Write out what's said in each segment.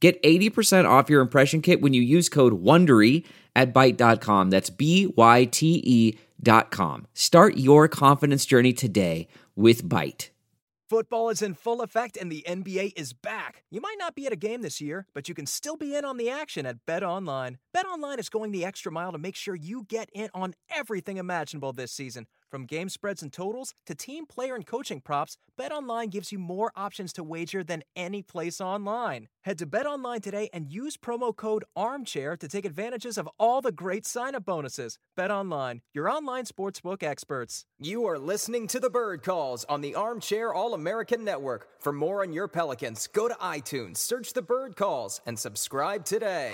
Get 80% off your impression kit when you use code WONDERY at Byte.com. That's B-Y-T-E dot com. Start your confidence journey today with Byte. Football is in full effect and the NBA is back. You might not be at a game this year, but you can still be in on the action at BetOnline. Bet Online is going the extra mile to make sure you get in on everything imaginable this season. From game spreads and totals to team player and coaching props, BetOnline gives you more options to wager than any place online. Head to BetOnline today and use promo code ARMCHAIR to take advantages of all the great sign-up bonuses. BetOnline, your online sportsbook experts. You are listening to the Bird Calls on the Armchair All-American Network. For more on your Pelicans, go to iTunes, search the Bird Calls, and subscribe today.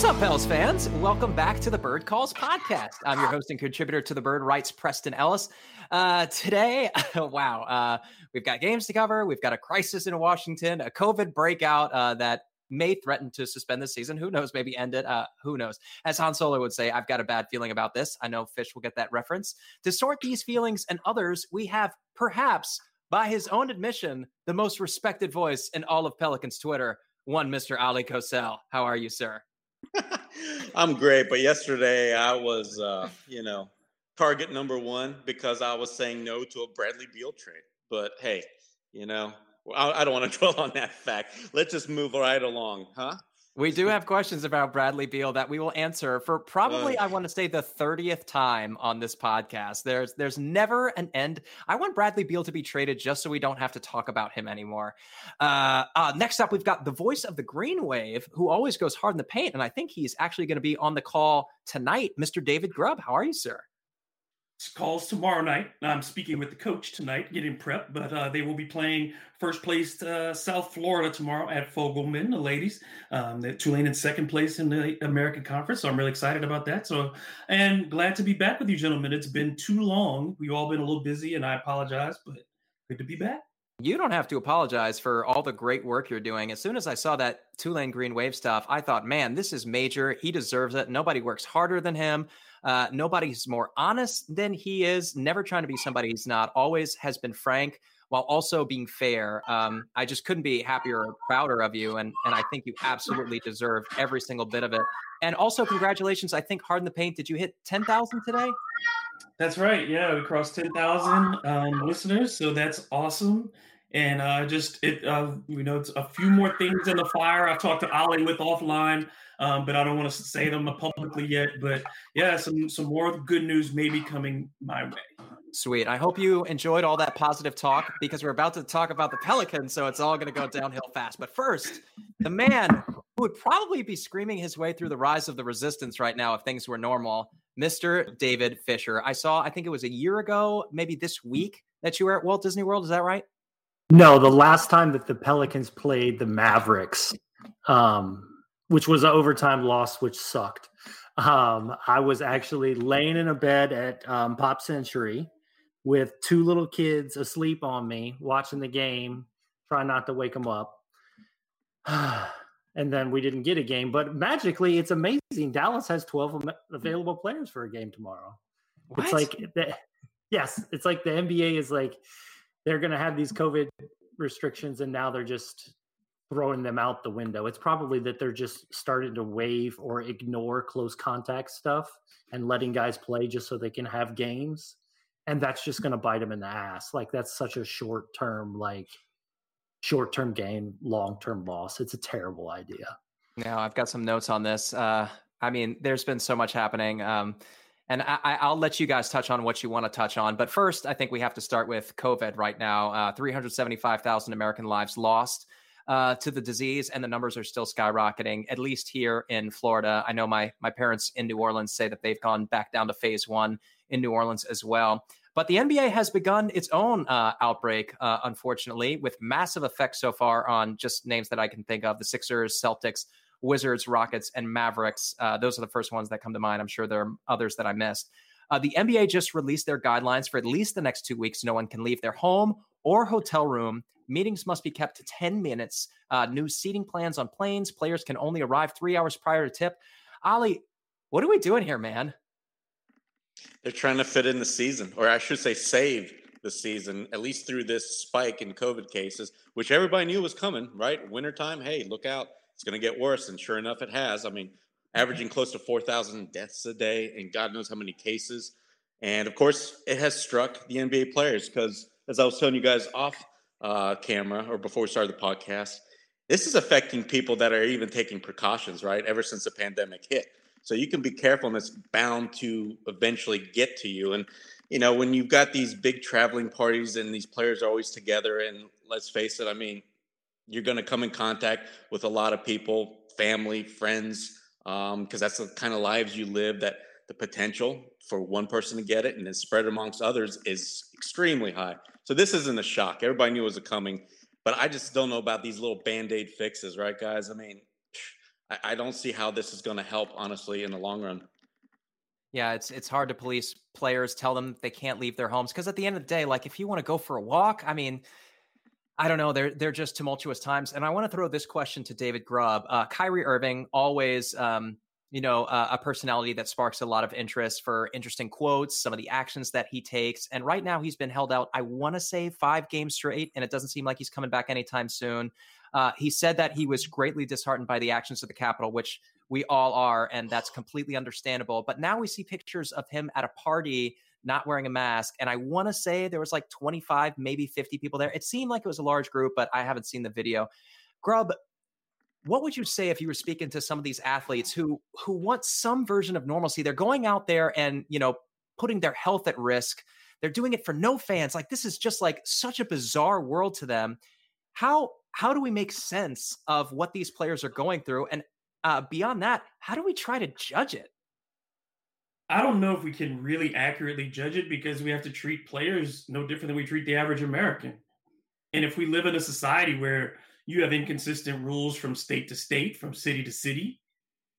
What's up, Pels fans? Welcome back to the Bird Calls podcast. I'm your host and contributor to the Bird Writes, Preston Ellis. Uh, today, wow, uh, we've got games to cover. We've got a crisis in Washington, a COVID breakout uh, that may threaten to suspend the season. Who knows? Maybe end it. Uh, who knows? As Han Solo would say, I've got a bad feeling about this. I know Fish will get that reference. To sort these feelings and others, we have perhaps, by his own admission, the most respected voice in all of Pelicans Twitter, one Mr. Ali Kosel. How are you, sir? I'm great, but yesterday I was, uh, you know, target number one because I was saying no to a Bradley Beal trade. But hey, you know, I, I don't want to dwell on that fact. Let's just move right along, huh? We do have questions about Bradley Beal that we will answer for probably uh, I want to say the 30th time on this podcast. There's there's never an end. I want Bradley Beal to be traded just so we don't have to talk about him anymore. Uh, uh, next up, we've got the voice of the Green Wave, who always goes hard in the paint, and I think he's actually going to be on the call tonight. Mr. David Grubb, how are you, sir? Calls tomorrow night. I'm speaking with the coach tonight, getting prep, but uh, they will be playing first place uh, South Florida tomorrow at Fogelman, the ladies. Um, Tulane in second place in the American Conference, so I'm really excited about that. So, and glad to be back with you, gentlemen. It's been too long. We've all been a little busy, and I apologize, but good to be back. You don't have to apologize for all the great work you're doing. As soon as I saw that Tulane Green Wave stuff, I thought, man, this is major. He deserves it. Nobody works harder than him. Uh, nobody's more honest than he is. Never trying to be somebody he's not. Always has been frank while also being fair. Um, I just couldn't be happier or prouder of you, and and I think you absolutely deserve every single bit of it. And also, congratulations! I think Hard in the Paint. Did you hit ten thousand today? That's right. Yeah, we crossed ten thousand um, listeners, so that's awesome. And uh, just it, uh, you know, it's a few more things in the fire. I've talked to Ali with offline um, but I don't want to say them publicly yet. But yeah, some some more good news may be coming my way. Sweet. I hope you enjoyed all that positive talk because we're about to talk about the Pelicans, so it's all going to go downhill fast. But first, the man who would probably be screaming his way through the rise of the resistance right now if things were normal, Mr. David Fisher. I saw, I think it was a year ago, maybe this week, that you were at Walt Disney World. Is that right? No, the last time that the Pelicans played the Mavericks, um, which was an overtime loss, which sucked. Um, I was actually laying in a bed at um, Pop Century with two little kids asleep on me, watching the game, trying not to wake them up. and then we didn't get a game, but magically, it's amazing. Dallas has 12 available players for a game tomorrow. What? It's like, the, yes, it's like the NBA is like, they're going to have these COVID restrictions, and now they're just throwing them out the window. It's probably that they're just starting to waive or ignore close contact stuff and letting guys play just so they can have games. And that's just going to bite them in the ass. Like that's such a short term, like short term gain, long term loss. It's a terrible idea. Now I've got some notes on this. Uh, I mean, there's been so much happening. Um, and I, will let you guys touch on what you want to touch on. But first, I think we have to start with COVID right now. Uh, 375,000 American lives lost. Uh, to the disease, and the numbers are still skyrocketing. At least here in Florida, I know my my parents in New Orleans say that they've gone back down to phase one in New Orleans as well. But the NBA has begun its own uh, outbreak, uh, unfortunately, with massive effects so far on just names that I can think of: the Sixers, Celtics, Wizards, Rockets, and Mavericks. Uh, those are the first ones that come to mind. I'm sure there are others that I missed. Uh, the NBA just released their guidelines for at least the next two weeks. No one can leave their home or hotel room. Meetings must be kept to 10 minutes. Uh, new seating plans on planes. Players can only arrive three hours prior to tip. Ali, what are we doing here, man? They're trying to fit in the season, or I should say, save the season, at least through this spike in COVID cases, which everybody knew was coming, right? Wintertime, hey, look out. It's going to get worse. And sure enough, it has. I mean, averaging close to 4,000 deaths a day and God knows how many cases. And of course, it has struck the NBA players because, as I was telling you guys off uh, camera or before we started the podcast, this is affecting people that are even taking precautions, right? Ever since the pandemic hit. So you can be careful and it's bound to eventually get to you. And, you know, when you've got these big traveling parties and these players are always together, and let's face it, I mean, you're going to come in contact with a lot of people, family, friends, because um, that's the kind of lives you live that the potential for one person to get it and then spread amongst others is extremely high. So this isn't a shock. Everybody knew it was coming, but I just don't know about these little band-aid fixes, right, guys? I mean, I, I don't see how this is going to help, honestly, in the long run. Yeah, it's it's hard to police players, tell them they can't leave their homes because at the end of the day, like if you want to go for a walk, I mean, I don't know. They're they're just tumultuous times. And I want to throw this question to David Grubb. Uh, Kyrie Irving, always, um, you know, uh, a personality that sparks a lot of interest for interesting quotes, some of the actions that he takes. And right now, he's been held out. I want to say five games straight, and it doesn't seem like he's coming back anytime soon. Uh, he said that he was greatly disheartened by the actions of the Capitol, which we all are, and that's completely understandable. But now we see pictures of him at a party not wearing a mask. And I want to say there was like 25, maybe 50 people there. It seemed like it was a large group, but I haven't seen the video. Grubb, what would you say if you were speaking to some of these athletes who who want some version of normalcy? They're going out there and, you know, putting their health at risk. They're doing it for no fans. Like this is just like such a bizarre world to them. How how do we make sense of what these players are going through and uh, beyond that, how do we try to judge it? I don't know if we can really accurately judge it because we have to treat players no different than we treat the average American. And if we live in a society where you have inconsistent rules from state to state, from city to city,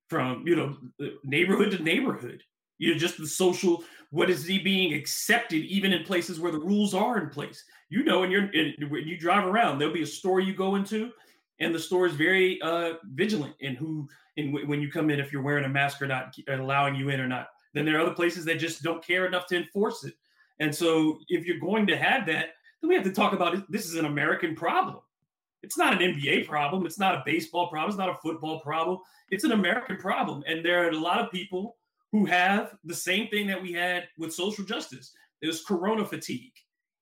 from you know neighborhood to neighborhood, you know just the social what is being accepted even in places where the rules are in place. You know, when you're when you drive around, there'll be a store you go into, and the store is very uh, vigilant in who in when you come in if you're wearing a mask or not, allowing you in or not then there are other places that just don't care enough to enforce it. And so if you're going to have that, then we have to talk about it. This is an American problem. It's not an NBA problem. It's not a baseball problem. It's not a football problem. It's an American problem. And there are a lot of people who have the same thing that we had with social justice. There's corona fatigue.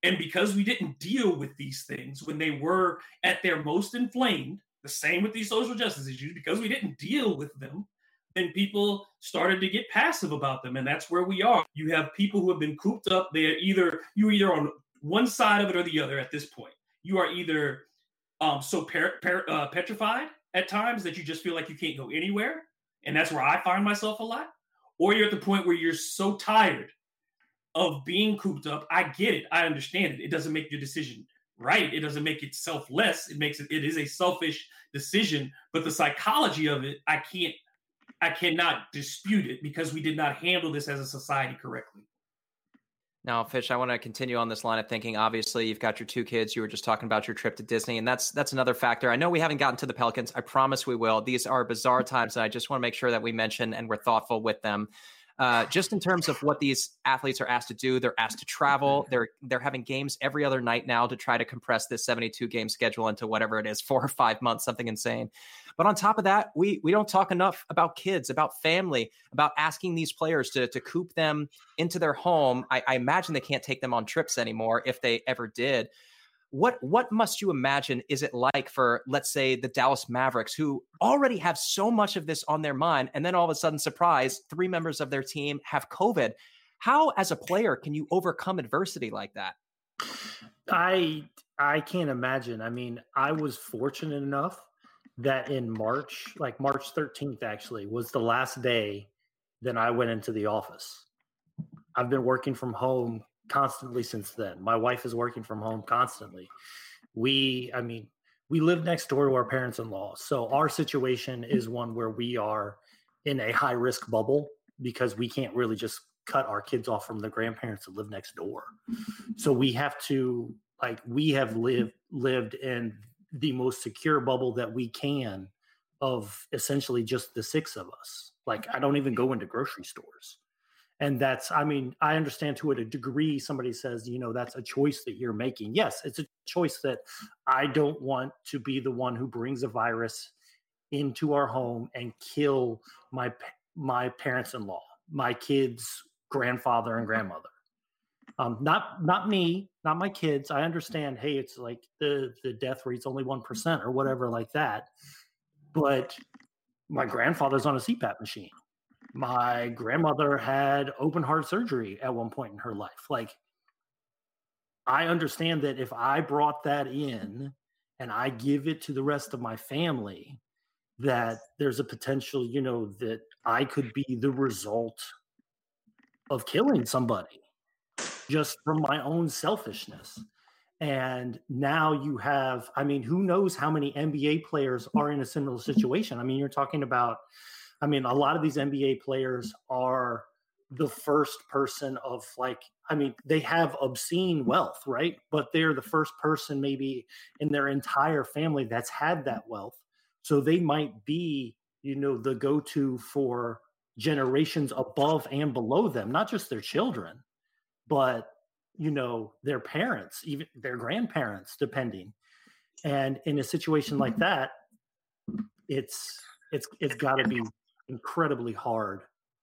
And because we didn't deal with these things when they were at their most inflamed, the same with these social justice issues, because we didn't deal with them, then people started to get passive about them and that's where we are you have people who have been cooped up they're either you're either on one side of it or the other at this point you are either um, so per, per, uh, petrified at times that you just feel like you can't go anywhere. And that's where i find myself a lot. Or you're at the point where you're so tired of being cooped up. I get it. I understand it. It doesn't make your decision right. It doesn't make it selfless. It makes it it is a selfish decision but the psychology of it i can't I cannot dispute it because we did not handle this as a society correctly. Now, Fish, I want to continue on this line of thinking. Obviously, you've got your two kids. You were just talking about your trip to Disney, and that's that's another factor. I know we haven't gotten to the Pelicans. I promise we will. These are bizarre times, and I just want to make sure that we mention and we're thoughtful with them. Uh, just in terms of what these athletes are asked to do, they're asked to travel. They're they're having games every other night now to try to compress this 72 game schedule into whatever it is, four or five months, something insane. But on top of that, we we don't talk enough about kids, about family, about asking these players to to coop them into their home. I, I imagine they can't take them on trips anymore if they ever did what what must you imagine is it like for let's say the Dallas Mavericks who already have so much of this on their mind and then all of a sudden surprise three members of their team have covid how as a player can you overcome adversity like that i I can't imagine. I mean, I was fortunate enough that in March, like March 13th, actually, was the last day that I went into the office. I've been working from home constantly since then. My wife is working from home constantly. We, I mean, we live next door to our parents in law. So our situation is one where we are in a high risk bubble because we can't really just cut our kids off from the grandparents that live next door. So we have to like we have lived lived in the most secure bubble that we can of essentially just the six of us. Like I don't even go into grocery stores. And that's I mean, I understand to a degree somebody says, you know, that's a choice that you're making. Yes, it's a choice that I don't want to be the one who brings a virus into our home and kill my my parents-in-law, my kids' grandfather and grandmother. Um, not not me, not my kids. I understand. Hey, it's like the the death rate's only one percent or whatever like that. But my grandfather's on a CPAP machine. My grandmother had open heart surgery at one point in her life. Like, I understand that if I brought that in and I give it to the rest of my family, that there's a potential, you know, that I could be the result of killing somebody just from my own selfishness. And now you have, I mean, who knows how many NBA players mm-hmm. are in a similar situation? I mean, you're talking about, I mean, a lot of these NBA players are the first person of like, I mean, they have obscene wealth, right? But they're the first person maybe in their entire family that's had that wealth. So they might be, you know, the go to for generations above and below them, not just their children but you know their parents even their grandparents depending and in a situation like mm-hmm. that it's it's it's got to be incredibly hard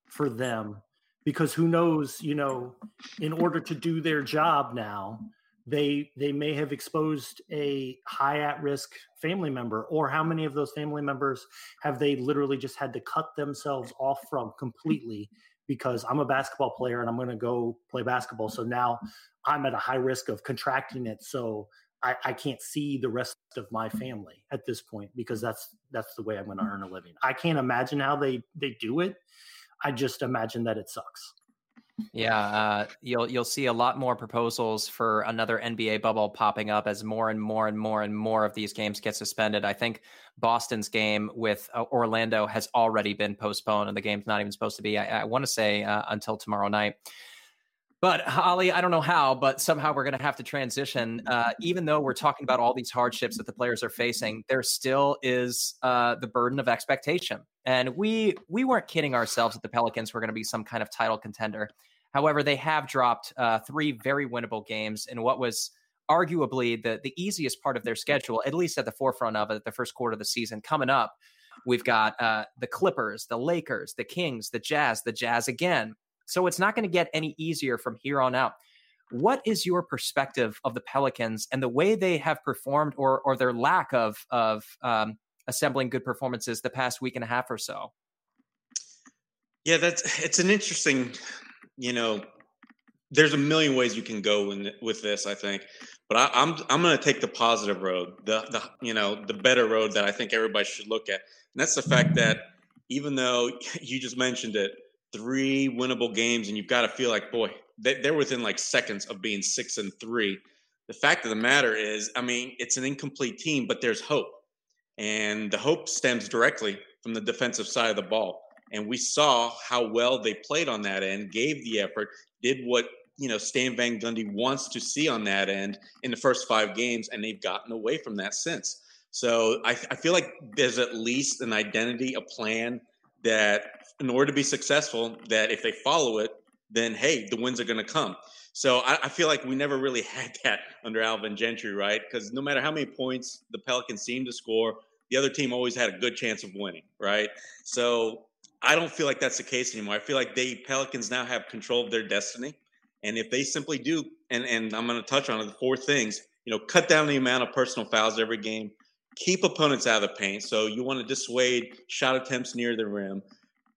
for them because who knows you know in order to do their job now they they may have exposed a high at risk family member or how many of those family members have they literally just had to cut themselves off from completely because I'm a basketball player and I'm going to go play basketball. So now I'm at a high risk of contracting it. So I, I, can't see the rest of my family at this point because that's that's the way I'm going to mm-hmm. earn a living. I can't imagine how they they do it. I just imagine that it sucks. Yeah, uh, you'll you'll see a lot more proposals for another NBA bubble popping up as more and more and more and more of these games get suspended. I think Boston's game with uh, Orlando has already been postponed, and the game's not even supposed to be. I, I want to say uh, until tomorrow night. But Holly, I don't know how, but somehow we're going to have to transition. Uh, even though we're talking about all these hardships that the players are facing, there still is uh, the burden of expectation. And we we weren't kidding ourselves that the Pelicans were going to be some kind of title contender. However, they have dropped uh, three very winnable games in what was arguably the the easiest part of their schedule, at least at the forefront of it, the first quarter of the season. Coming up, we've got uh, the Clippers, the Lakers, the Kings, the Jazz, the Jazz again. So it's not going to get any easier from here on out. What is your perspective of the Pelicans and the way they have performed, or or their lack of of um, assembling good performances the past week and a half or so? Yeah, that's it's an interesting, you know, there's a million ways you can go in, with this. I think, but I, I'm, I'm going to take the positive road, the the you know the better road that I think everybody should look at, and that's the fact that even though you just mentioned it, three winnable games, and you've got to feel like, boy, they, they're within like seconds of being six and three. The fact of the matter is, I mean, it's an incomplete team, but there's hope. And the hope stems directly from the defensive side of the ball. And we saw how well they played on that end, gave the effort, did what you know Stan Van Gundy wants to see on that end in the first five games, and they've gotten away from that since. So I, I feel like there's at least an identity, a plan that in order to be successful, that if they follow it, then hey, the wins are going to come. So I, I, feel like we never really had that under Alvin Gentry, right? Because no matter how many points the Pelicans seemed to score, the other team always had a good chance of winning, right? So I don't feel like that's the case anymore. I feel like they Pelicans now have control of their destiny, and if they simply do, and and I'm going to touch on it, the four things, you know, cut down the amount of personal fouls every game, keep opponents out of the paint. So you want to dissuade shot attempts near the rim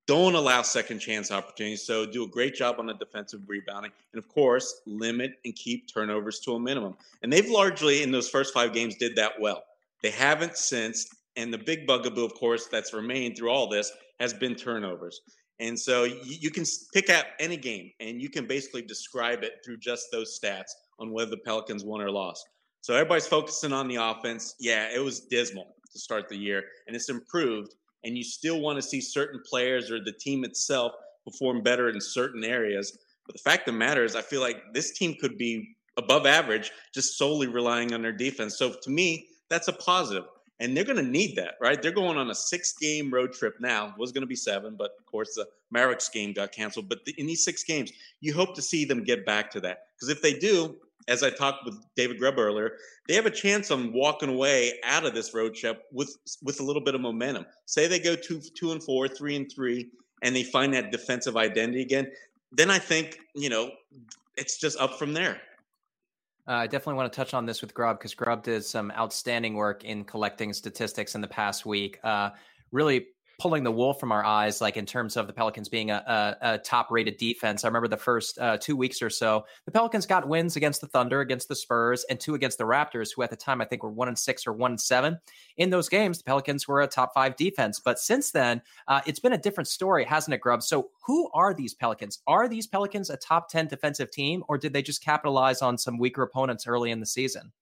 Don't allow second chance opportunities. So do a great job on the defensive rebounding. And of course, limit and keep turnovers to a minimum. And they've largely, in those first five games, did that well. They haven't since. And the big bugaboo, of course, that's remained through all this has been turnovers. And so you, you can pick out any game and you can basically describe it through just those stats on whether the Pelicans won or lost. So everybody's focusing on the offense. Yeah, it was dismal to start the year, and it's improved. And you still want to see certain players or the team itself perform better in certain areas. But the fact of the matter is, I feel like this team could be above average just solely relying on their defense. So to me, that's a positive. And they're going to need that, right? They're going on a six game road trip now. It was going to be seven, but of course the Mavericks game got canceled. But in these six games, you hope to see them get back to that. Because if they do, as I talked with David Grubb earlier, they have a chance on walking away out of this road trip with with a little bit of momentum. Say they go two two and four, three and three, and they find that defensive identity again. Then I think you know it's just up from there. Uh, I definitely want to touch on this with Grubb because Grubb did some outstanding work in collecting statistics in the past week. Uh, really pulling the wool from our eyes, like in terms of the Pelicans being a, a, a top rated defense. I remember the first uh, two weeks or so, the Pelicans got wins against the Thunder, against the Spurs, and two against the Raptors, who at the time I think were one and six or one and seven. In those games, the Pelicans were a top five defense. But since then, uh, it's been a different story, hasn't it, Grubb? So who are these Pelicans? Are these Pelicans a top 10 defensive team, or did they just capitalize on some weaker opponents early in the season?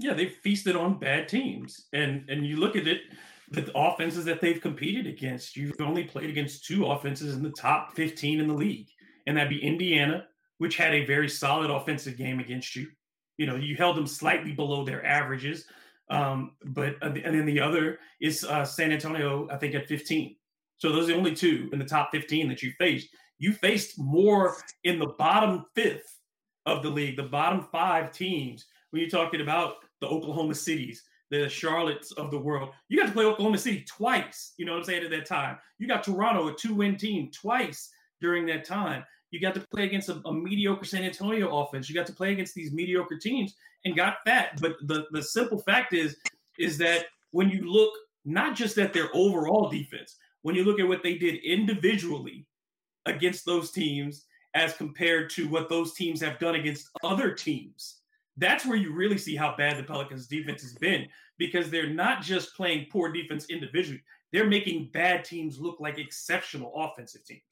Yeah, they feasted on bad teams. And and you look at it, the offenses that they've competed against, you've only played against two offenses in the top 15 in the league. And that'd be Indiana, which had a very solid offensive game against you. You know, you held them slightly below their averages. Um, but and then the other is uh, San Antonio, I think at 15. So those are the only two in the top 15 that you faced. You faced more in the bottom fifth of the league, the bottom five teams. When you're talking about the Oklahoma cities, the Charlottes of the world. You got to play Oklahoma City twice, you know what I'm saying, at that time. You got Toronto, a two win team, twice during that time. You got to play against a, a, mediocre San Antonio offense. You got to play against these mediocre teams and got that. But the, the simple fact is, is that when you look not just at their overall defense, when you look at what they did individually against those teams as compared to what those teams have done against other teams, that's where you really see how bad the Pelicans defense has been because they're not just playing poor defense individually, they're making bad teams look like exceptional offensive teams.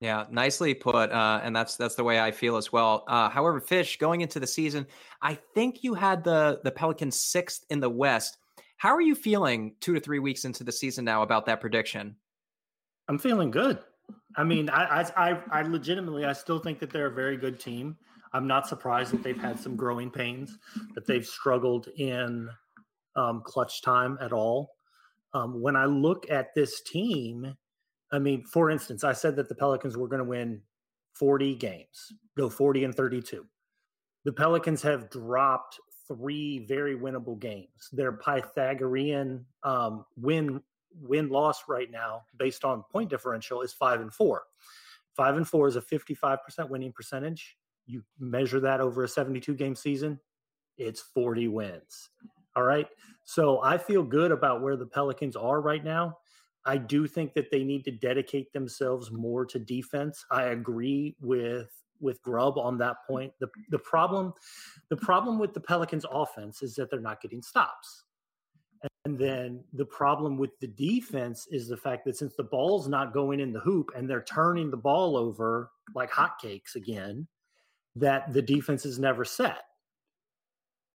Yeah, nicely put, uh, and that's that's the way I feel as well. Uh, however, Fish going into the season, I think you had the the Pelicans sixth in the West. How are you feeling two to three weeks into the season now about that prediction? I'm feeling good. I mean, I I I legitimately I still think that they're a very good team. I'm not surprised that they've had some growing pains, that they've struggled in um, clutch time at all. Um, when I look at this team, I mean, for instance, I said that the Pelicans were going to win 40 games, go 40 and 32. The Pelicans have dropped three very winnable games. Their Pythagorean um, win win loss right now, based on point differential, is five and four. Five and four is a 55% winning percentage you measure that over a 72 game season, it's 40 wins. All right. So I feel good about where the Pelicans are right now. I do think that they need to dedicate themselves more to defense. I agree with with Grubb on that point. The the problem the problem with the Pelicans offense is that they're not getting stops. And then the problem with the defense is the fact that since the ball's not going in the hoop and they're turning the ball over like hotcakes again, that the defense is never set.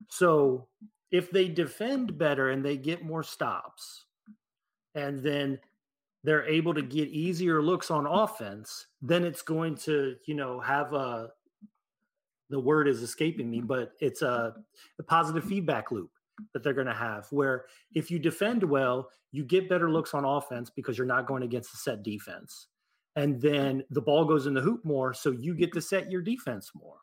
So if they defend better and they get more stops, and then they're able to get easier looks on offense, then it's going to, you know, have a the word is escaping me, but it's a, a positive feedback loop that they're going to have where if you defend well, you get better looks on offense because you're not going against a set defense and then the ball goes in the hoop more so you get to set your defense more.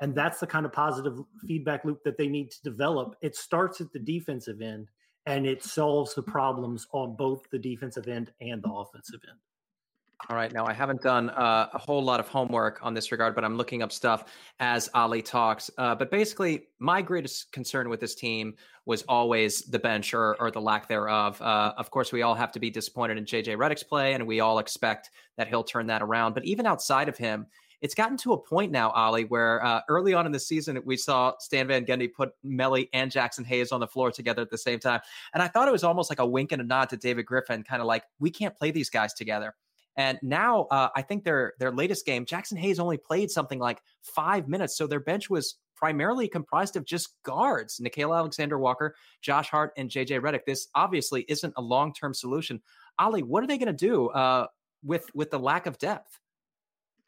And that's the kind of positive feedback loop that they need to develop. It starts at the defensive end and it solves the problems on both the defensive end and the offensive end All right. Now, I haven't done uh, a whole lot of homework on this regard, but I'm looking up stuff as Ali talks. Uh, but basically, my greatest concern with this team was always the bench or, or the lack thereof. Uh, of course, we all have to be disappointed in JJ Redick's play, and we all expect that he'll turn that around. But even outside of him, it's gotten to a point now, Ali, where uh, early on in the season, we saw Stan Van Gundy put Melli and Jaxson Hayes on the floor together at the same time. And I thought it was almost like a wink and a nod to David Griffin, kind of like, we can't play these guys together. And now uh, I think their their latest game, Jaxson Hayes only played something like five minutes. So their bench was primarily comprised of just guards, Nickeil Alexander Walker, Josh Hart, and JJ Redick. This obviously isn't a long term solution. Ali, what are they going to do uh, with with the lack of depth?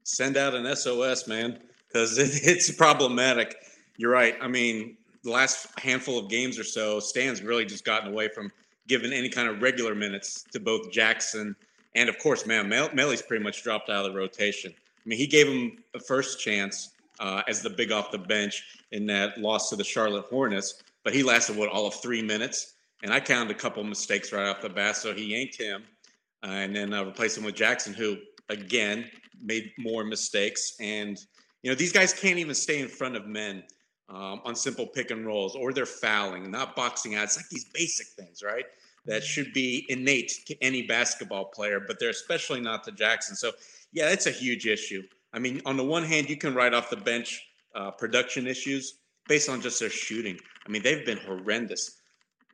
Send out an SOS, man, because it, it's problematic. You're right. I mean, the last handful of games or so, Stan's really just gotten away from giving any kind of regular minutes to both Jaxson and of course, man, Melli's pretty much dropped out of the rotation. I mean, he gave him a first chance uh, as the big off the bench in that loss to the Charlotte Hornets, but he lasted what all of three minutes, and I counted a couple mistakes right off the bat, so he yanked him, uh, and then uh, replaced him with Jaxson, who again made more mistakes. And you know, these guys can't even stay in front of men um, on simple pick and rolls, or they're fouling, not boxing out. It's like these basic things, right? That should be innate to any basketball player, but they're especially not to Jaxson. So, yeah, that's a huge issue. I mean, on the one hand, you can write off the bench uh, production issues based on just their shooting. I mean, they've been horrendous.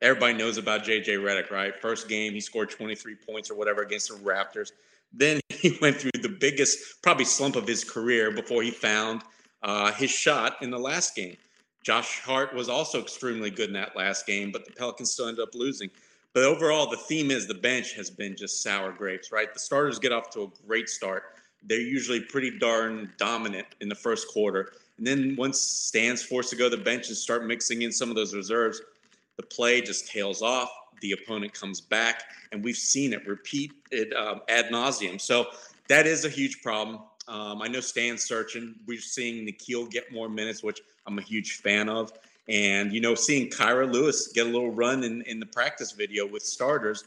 Everybody knows about JJ Redick, right? First game, he scored 23 points or whatever against the Raptors. Then he went through the biggest, probably slump of his career before he found uh, his shot in the last game. Josh Hart was also extremely good in that last game, but the Pelicans still ended up losing. But overall, the theme is the bench has been just sour grapes, right? The starters get off to a great start. They're usually pretty darn dominant in the first quarter. And then once Stan's forced to go to the bench and start mixing in some of those reserves, the play just tails off. The opponent comes back, and we've seen it repeat it um, ad nauseum. So that is a huge problem. Um, I know Stan's searching. We're seeing Nickeil get more minutes, which I'm a huge fan of. And, you know, seeing Kira Lewis get a little run in, in the practice video with starters,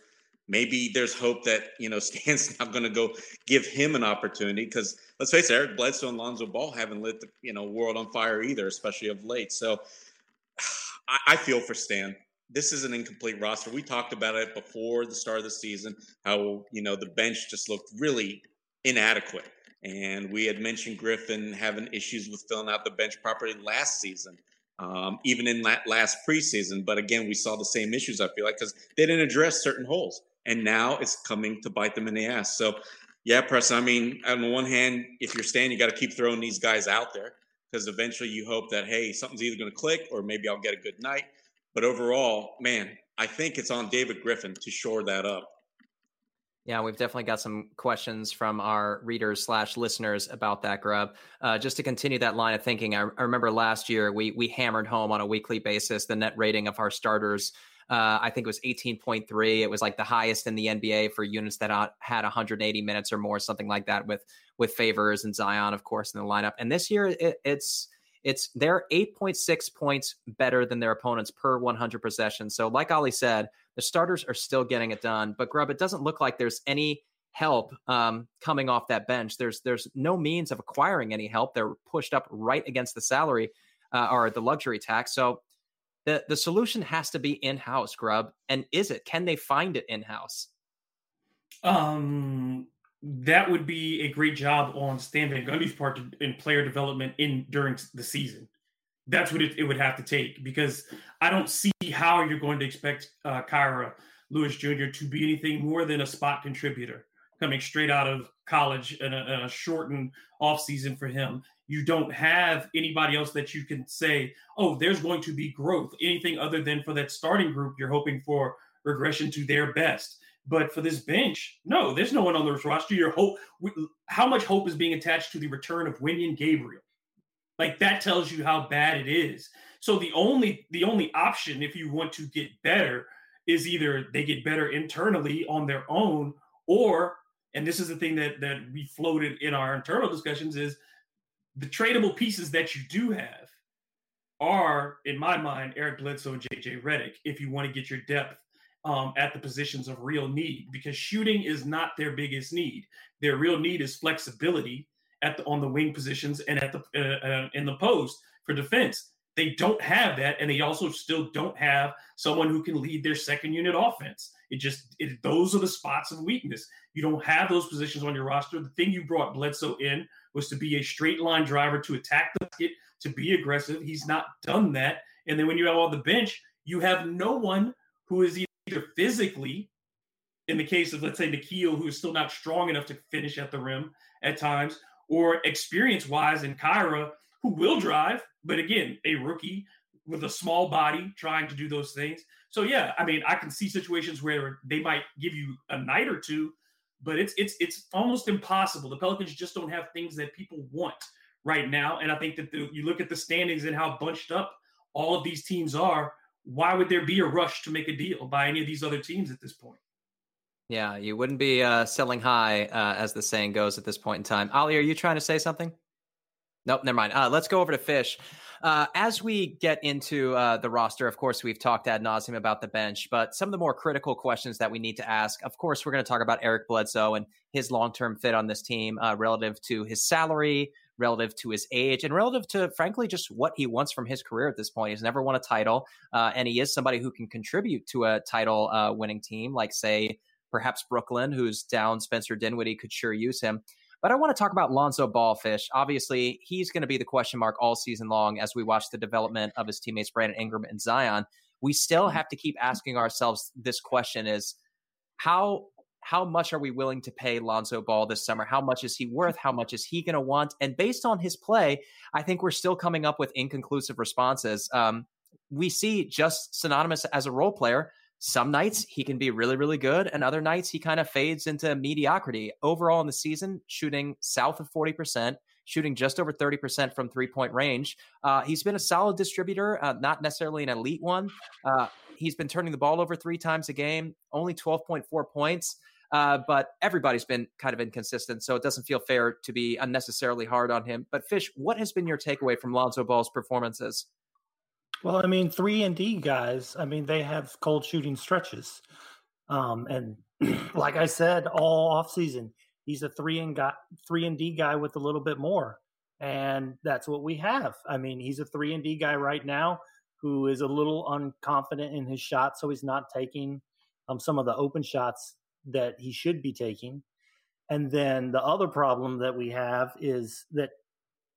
maybe there's hope that, you know, Stan's not going to go give him an opportunity because let's face it, Eric Bledsoe and Lonzo Ball haven't lit the, you know, world on fire either, especially of late. So I, I feel for Stan. This is an incomplete roster. We talked about it before the start of the season, how, you know, the bench just looked really inadequate. And we had mentioned Griffin having issues with filling out the bench properly last season um, even in that last preseason. But again, we saw the same issues, I feel like, because they didn't address certain holes. And now it's coming to bite them in the ass. So, yeah, Preston, I mean, on the one hand, if you're staying, you got to keep throwing these guys out there because eventually you hope that, hey, something's either going to click or maybe I'll get a good night. But overall, man, I think it's on David Griffin to shore that up. Yeah, we've definitely got some questions from our readers slash listeners about that Grubb. Uh, just to continue that line of thinking, I, I, remember last year we we hammered home on a weekly basis the net rating of our starters. Uh, I think it was 18.3. It was like the highest in the NBA for units that had 180 minutes or more, something like that, with with Favors and Zion, of course, in the lineup. And this year, it, it's it's they're 8.6 points better than their opponents per 100 possessions. So, like Ali said, the starters are still getting it done. But Grubb, it doesn't look like there's any help um, coming off that bench. There's there's no means of acquiring any help. They're pushed up right against the salary uh, or the luxury tax. So the the solution has to be in house, Grubb. And is it? Can they find it in house? Um, that would be a great job on Stan Van Gundy's part in player development in during the season. That's what it, it, would have to take because I don't see how you're going to expect uh, Kira Lewis Jr. to be anything more than a spot contributor coming straight out of college and a, shortened offseason for him. You don't have anybody else that you can say, oh, there's going to be growth. Anything other than for that starting group, you're hoping for regression to their best. But for this bench, no, there's no one on the roster. Your hope, how much hope is being attached to the return of Wenyen Gabriel? Like that tells you how bad it is. So the only the only option if you want to get better is either they get better internally on their own, or and this is the thing that that we floated in our internal discussions is the tradable pieces that you do have are, in my mind, Eric Bledsoe JJ Redick if you want to get your depth um, at the positions of real need because shooting is not their biggest need. Their real need is flexibility at the on the wing positions and at the uh, uh, in the post for defense. They don't have that, and they also still don't have someone who can lead their second unit offense. It just it, those are the spots of weakness. You don't have those positions on your roster. The thing you brought Bledsoe in was to be a straight line driver to attack the basket, to be aggressive. He's not done that. And then when you have all the bench, you have no one who is either physically, in the case of let's say Nickeil, who is still not strong enough to finish at the rim at times, or experience wise in Kira, who will drive, but again, a rookie with a small body trying to do those things. So yeah, I mean, I can see situations where they might give you a night or two, but it's it's it's almost impossible. The Pelicans just don't have things that people want right now, and I think that the, you look at the standings and how bunched up all of these teams are. Why would there be a rush to make a deal by any of these other teams at this point? Yeah, you wouldn't be uh, selling high, uh, as the saying goes at this point in time. Ali, are you trying to say something? Nope, never mind. Uh, let's go over to Fish. Uh, as we get into uh, the roster, of course, we've talked ad nauseum about the bench, but some of the more critical questions that we need to ask, of course, we're going to talk about Eric Bledsoe and his long term fit on this team uh, relative to his salary, relative to his age, and relative to, frankly, just what he wants from his career at this point. He's never won a title, uh, and he is somebody who can contribute to a title uh, winning team, like, say, perhaps Brooklyn, who's down Spencer Dinwiddie, could sure use him. But I want to talk about Lonzo Ball Fish. Obviously, he's going to be the question mark all season long as we watch the development of his teammates Brandon Ingram and Zion. We still have to keep asking ourselves this question is how how much are we willing to pay Lonzo Ball this summer? How much is he worth? How much is he going to want? And based on his play, I think we're still coming up with inconclusive responses. Um, we see just synonymous as a role player some nights he can be really, really good, and other nights he kind of fades into mediocrity. Overall in the season, shooting south of 40%, shooting just over 30% from three point range. Uh, he's been a solid distributor, uh, not necessarily an elite one. Uh, he's been turning the ball over three times a game, only 12.4 points. Uh, but everybody's been kind of inconsistent, so it doesn't feel fair to be unnecessarily hard on him. But Fish, what has been your takeaway from Lonzo Ball's performances? Well, I mean, three and D guys. I mean, they have cold shooting stretches, um, and like I said, all off season, he's a three and got three and D guy with a little bit more, and that's what we have. I mean, he's a three and D guy right now who is a little unconfident in his shot, so he's not taking um, some of the open shots that he should be taking. And then the other problem that we have is that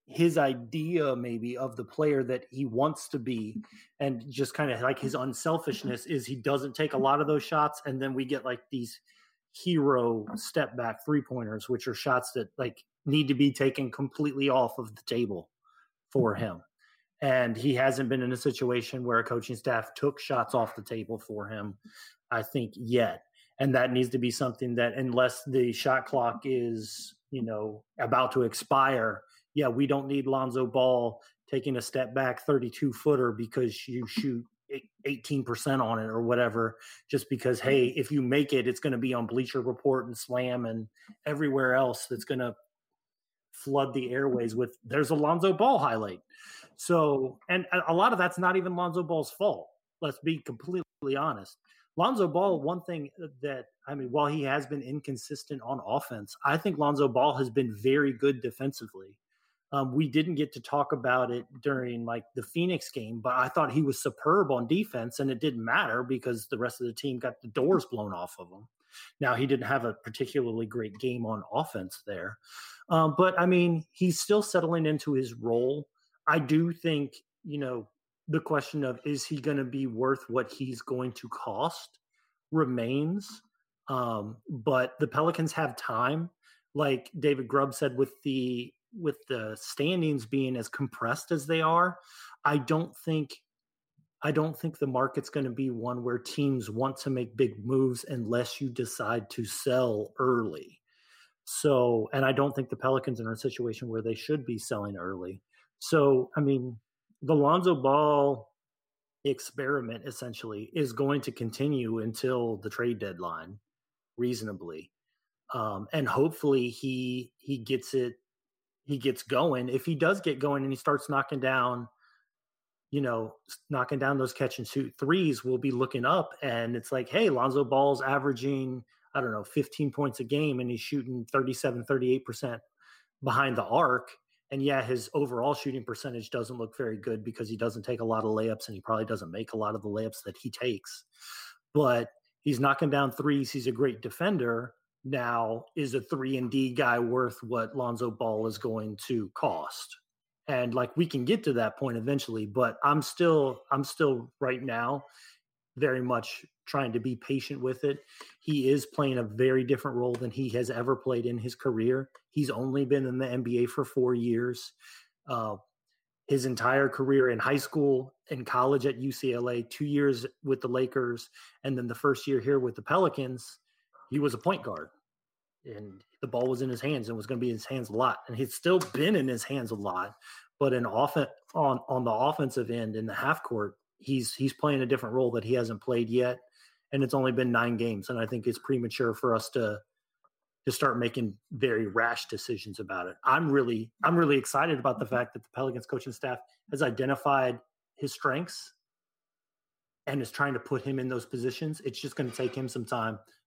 his idea maybe of the player that he wants to be mm-hmm. and just kind of like his mm-hmm. Mm-hmm. unselfishness is he doesn't take a lot of those shots and then we get like these hero step back three pointers which are shots that like need to be taken completely off of the table for him. And he hasn't been in a situation where a coaching staff took shots off the table for him i think yet. And that needs to be something that unless the shot clock is you know about to expire yeah, we don't need Lonzo Ball taking a step back 32 footer because you shoot 18% on it or whatever, just because, hey, mm-hmm. if you make it, it's going to be on Bleacher Report and Slam and everywhere else that's going to flood the airways with there's a Lonzo Ball highlight. So, and a lot of that's not even Lonzo Ball's fault. Let's be completely honest. Lonzo Ball, one thing that I mean, while he has been inconsistent on offense, I think Lonzo Ball has been very good defensively. Um, we didn't get to talk about it during like the Phoenix game, but I thought he was superb on defense, and it didn't matter because the rest of the team got the doors blown off of him. Now he didn't have a particularly great game on offense there, um, but I mean he's still settling into his role. I do think you know the question of is he going to be worth what he's going to cost remains. Um, but the Pelicans have time, like David Grubb said with the with the standings being as compressed as they are, I don't think I don't think the market's going to be one where teams want to make big moves unless you decide to sell early. So, and I don't think the Pelicans are in a situation where they should be selling early. So, I mean, the Lonzo Ball experiment essentially is going to continue until the trade deadline reasonably. Um, and hopefully he he gets it he gets going, if he does get going and he starts knocking down, you know, knocking down those catch and shoot threes, we'll be looking up and it's like, hey, Lonzo Ball's averaging, I don't know, 15 points a game and he's shooting 37, 38% behind the arc. And yeah, his overall shooting percentage doesn't look very good because he doesn't take a lot of layups and he probably doesn't make a lot of the layups that he takes. But he's knocking down threes. He's a great defender. Now, is a three and D guy worth what Lonzo Ball is going to cost? And like we can get to that point eventually, but I'm still I'm still right now very much trying to be patient with it. He is playing a very different role than he has ever played in his career. He's only been in the NBA for four years. Uh, his entire career in high school and college at UCLA, two years with the Lakers, and then the first year here with the Pelicans, he was a point guard. And the ball was in his hands and was going to be in his hands a lot. And he's still been in his hands a lot. But in offen- on on the offensive end in the half court, he's he's playing a different role that he hasn't played yet. And it's only been nine games. And I think it's premature for us to to start making very rash decisions about it. I'm really I'm really excited about the mm-hmm. fact that the Pelicans coaching staff has identified his strengths and is trying to put him in those positions. It's just going to take him some time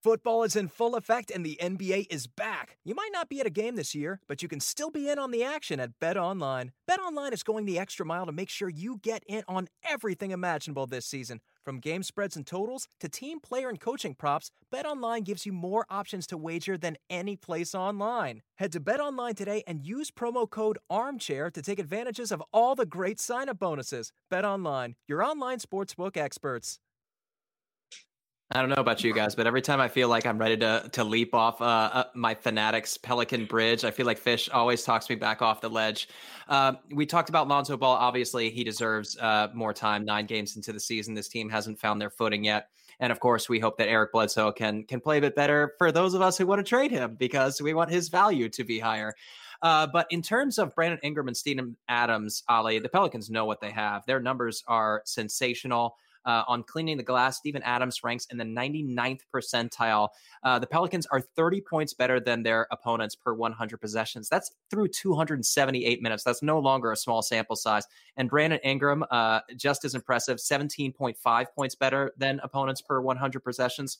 Football is in full effect and the NBA is back. You might not be at a game this year, but you can still be in on the action at BetOnline. Bet Online is going the extra mile to make sure you get in on everything imaginable this season. From game spreads and totals to team player and coaching props, BetOnline gives you more options to wager than any place online. Head to BetOnline today and use promo code ARMCHAIR to take advantages of all the great sign-up bonuses. BetOnline, your online sportsbook experts. I don't know about you guys, but every time I feel like I'm ready to to leap off uh, uh, my Fanatics Pelican Bridge, I feel like Fish always talks me back off the ledge. Uh, we talked about Lonzo Ball. Obviously, he deserves uh, more time. Nine games into the season, this team hasn't found their footing yet. And of course, we hope that Eric Bledsoe can can play a bit better for those of us who want to trade him because we want his value to be higher. Uh, but in terms of Brandon Ingram and Steven Adams, Ali, the Pelicans know what they have. Their numbers are sensational. Uh, on cleaning the glass, Steven Adams ranks in the 99th percentile. Uh, the Pelicans are 30 points better than their opponents per 100 possessions. That's through 278 minutes. That's no longer a small sample size. And Brandon Ingram, uh, just as impressive, 17.5 points better than opponents per 100 possessions.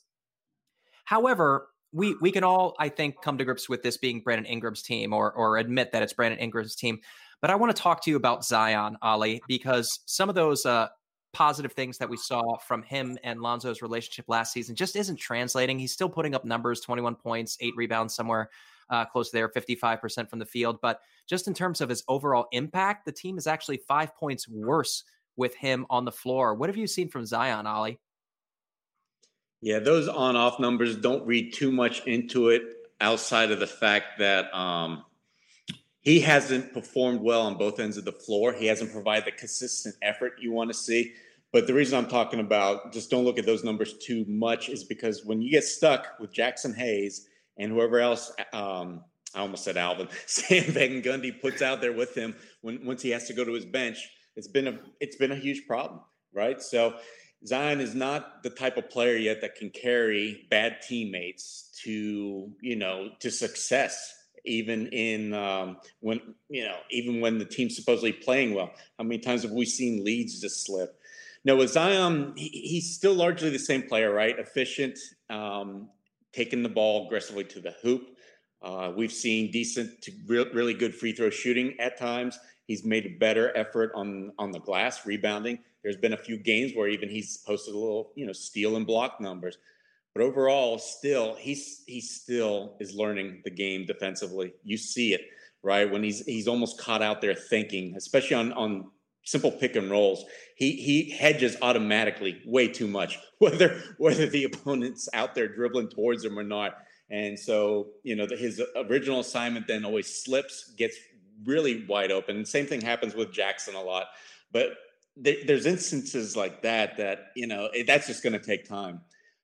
However, we we can all, I think, come to grips with this being Brandon Ingram's team, or or admit that it's Brandon Ingram's team. But I want to talk to you about Zion Ali because some of those uh, positive things that we saw from him and Lonzo's relationship last season just isn't translating. He's still putting up numbers 21 points, eight rebounds, somewhere uh, close there, 55% from the field. But just in terms of his overall impact, the team is actually five points worse with him on the floor. What have you seen from Zion, Ollie? Yeah, those on off numbers don't read too much into it outside of the fact that um, he hasn't performed well on both ends of the floor. He hasn't provided the consistent effort you want to see. But the reason I'm talking about just don't look at those numbers too much is because when you get stuck with Jaxson Hayes and whoever else, um, I almost said Alvin, Stan Van Gundy puts out there with him when once he has to go to his bench, it's been a it's been a huge problem, right? So Zion is not the type of player yet that can carry bad teammates to you know to success even in um, when you know even when the team's supposedly playing well. How many times have we seen leads just slip? No, with Zion, he, he's still largely the same player, right? Efficient, um, taking the ball aggressively to the hoop. Uh, we've seen decent to re- really good free throw shooting at times. He's made a better effort on on the glass, rebounding. There's been a few games where even he's posted a little, you know, steal and block numbers. But overall, still, he's he still is learning the game defensively. You see it, right? When he's he's almost caught out there thinking, especially on on simple pick and rolls. He he hedges automatically way too much, whether whether the opponent's out there dribbling towards him or not. And so, you know, the, his original assignment then always slips, gets really wide open. same thing happens with Jaxson a lot. But there's instances like that that you know it, that's just going to take time.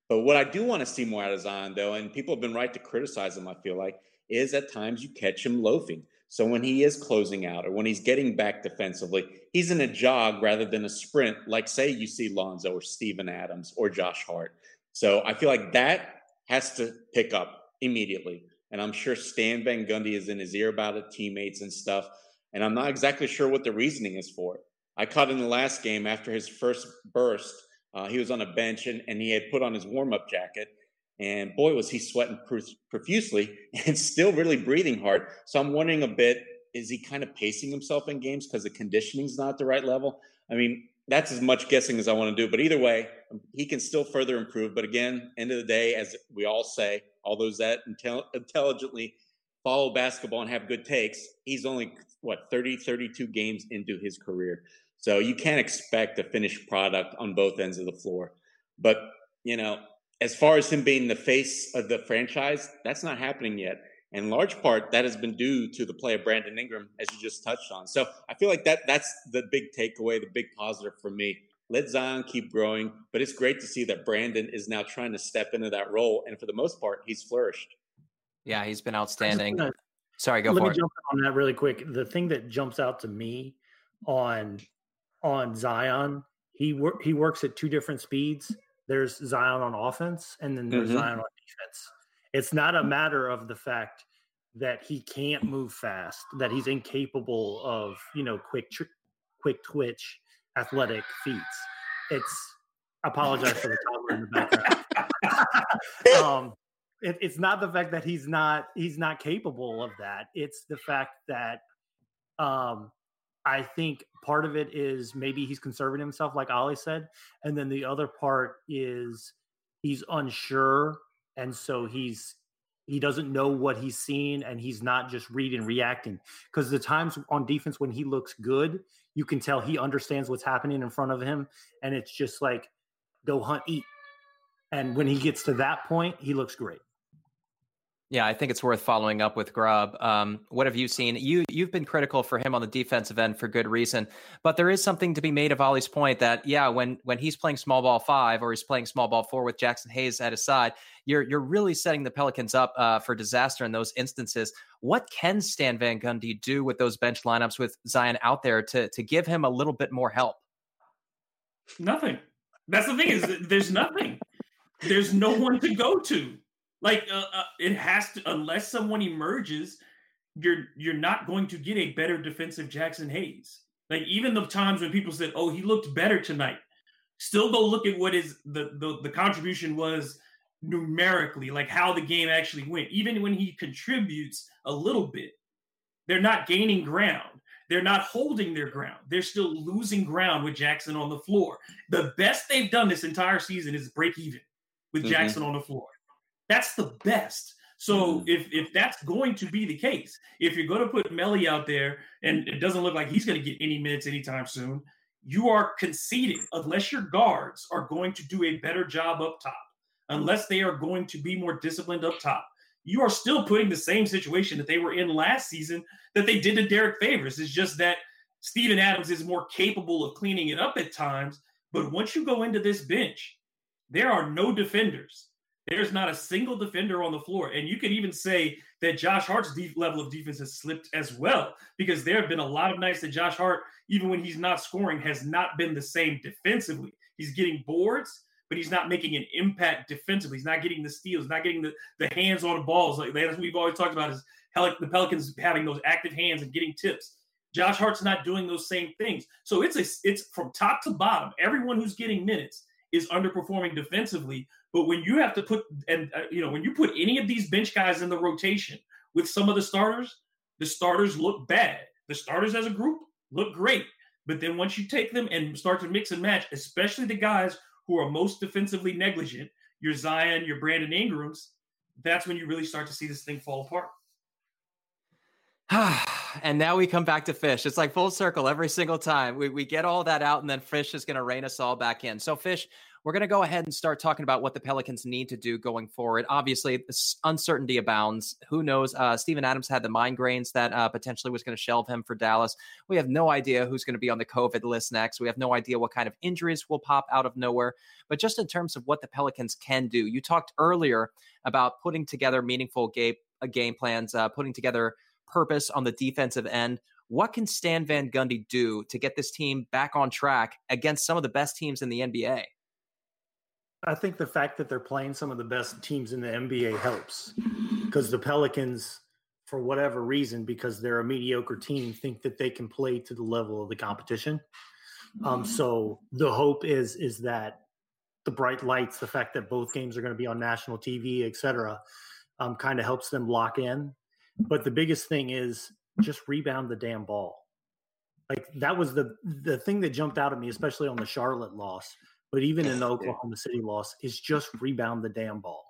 But what I do want to see more out of Zion, though, and people have been right to criticize him, I feel like, is at times you catch him loafing. So when he is closing out or when he's getting back defensively, he's in a jog rather than a sprint, like say you see Lonzo or Steven Adams or Josh Hart. So I feel like that has to pick up immediately. And I'm sure Stan Van Gundy is in his ear about it, teammates and stuff. And I'm not exactly sure what the reasoning is for it. I caught in the last game after his first burst, uh, he was on a bench and, and he had put on his warm up jacket. And boy, was he sweating profusely and still really breathing hard. So I'm wondering a bit is he kind of pacing himself in games because the conditioning's not the right level? I mean, that's as much guessing as I want to do. But either way, um, he can still further improve. But again, end of the day, as we all say, all those that intel- intelligently follow basketball and have good takes, he's only, what, 30, 32 games into his career. So you can't expect a finished product on both ends of the floor. But, you know, as far as him being the face of the franchise, that's not happening yet. In large part, that has been due to the play of Brandon Ingram, as you just touched on. So I feel like that that's the big takeaway, the big positive for me. Let Zion keep growing, but it's great to see that Brandon is now trying to step into that role, and for the most part, he's flourished. Yeah, he's been outstanding. Gonna, Sorry, go let for me jump on that really quick. The thing that jumps out to me on on Zion. He wor- he works at two different speeds. There's Zion on offense, and then there's mm-hmm. Zion on defense. It's not a matter of the fact that he can't move fast, that he's incapable of you know quick tr- quick twitch athletic feats. It's apologize for the toddler in the background. um, it, it's not the fact that he's not he's not capable of that. It's the fact that um, I think part of it is maybe he's conserving himself, like Ollie said, and then the other part is he's unsure, and so he's he doesn't know what he's seen, and he's not just reading, reacting. Because the times on defense when he looks good, you can tell he understands what's happening in front of him, and it's just like go hunt, eat. And when he gets to that point, he looks great. Yeah, I think it's worth following up with Grubb. Um, what have you seen? You you've been critical for him on the defensive end for good reason, but there is something to be made of Ollie's point that yeah, when when he's playing small ball five or he's playing small ball four with Jaxson Hayes at his side, you're you're really setting the Pelicans up uh, for disaster in those instances. What can Stan Van Gundy do with those bench lineups with Zion out there to to give him a little bit more help? Nothing. That's the thing is there's nothing. There's no one to go to. Like uh, uh, it has to, unless someone emerges, you're you're not going to get a better defensive Jaxson Hayes. Like even the times when people said, "Oh, he looked better tonight," still go look at what is the the, the contribution was numerically, like how the game actually went. Even when he contributes a little bit, they're not gaining ground. They're not holding their ground. They're still losing ground with Jaxson on the floor. The best they've done this entire season is break even with mm-hmm. Jaxson on the floor. That's the best. So mm-hmm. if if that's going to be the case, if you're going to put Melli out there and it doesn't look like he's going to get any minutes anytime soon, you are conceding unless your guards are going to do a better job up top, unless they are going to be more disciplined up top. You are still putting the same situation that they were in last season that they did to Derrick Favors. It's just that Steven Adams is more capable of cleaning it up at times. But once you go into this bench, there are no defenders. There's not a single defender on the floor. And you could even say that Josh Hart's level of defense has slipped as well, because there have been a lot of nights that Josh Hart, even when he's not scoring, has not been the same defensively. He's getting boards, but he's not making an impact defensively. He's not getting the steals, not getting the, the hands on balls. Like that's what we've always talked about is the Pelicans having those active hands and getting tips. Josh Hart's not doing those same things. So it's a it's from top to bottom. Everyone who's getting minutes is underperforming defensively. But when you have to put and uh, you know when you put any of these bench guys in the rotation with some of the starters, the starters look bad. The starters as a group look great, but then once you take them and start to mix and match, especially the guys who are most defensively negligent, your Zion, your Brandon Ingrams, that's when you really start to see this thing fall apart. and now we come back to fish. It's like full circle every single time. We, we get all that out, and then fish is going to rein us all back in. So, fish, we're going to go ahead and start talking about what the Pelicans need to do going forward. Obviously, uncertainty abounds. Who knows? Uh, Steven Adams had the migraines that uh, potentially was going to shelve him for Dallas. We have no idea who's going to be on the COVID list next. We have no idea what kind of injuries will pop out of nowhere. But just in terms of what the Pelicans can do, you talked earlier about putting together meaningful game, uh, game plans, uh, putting together purpose on the defensive end. What can Stan Van Gundy do to get this team back on track against some of the best teams in the NBA? I think the fact that they're playing some of the best teams in the NBA helps because the Pelicans, for whatever reason, because they're a mediocre team, think that they can play to the level of the competition. Um, mm-hmm. so the hope is is that the bright lights, the fact that both games are going to be on national TV, et cetera, um, kind of helps them lock in. But the biggest thing is just rebound the damn ball. Like that was the the thing that jumped out at me, especially on the Charlotte loss, but even in the Oklahoma City loss, is just rebound the damn ball.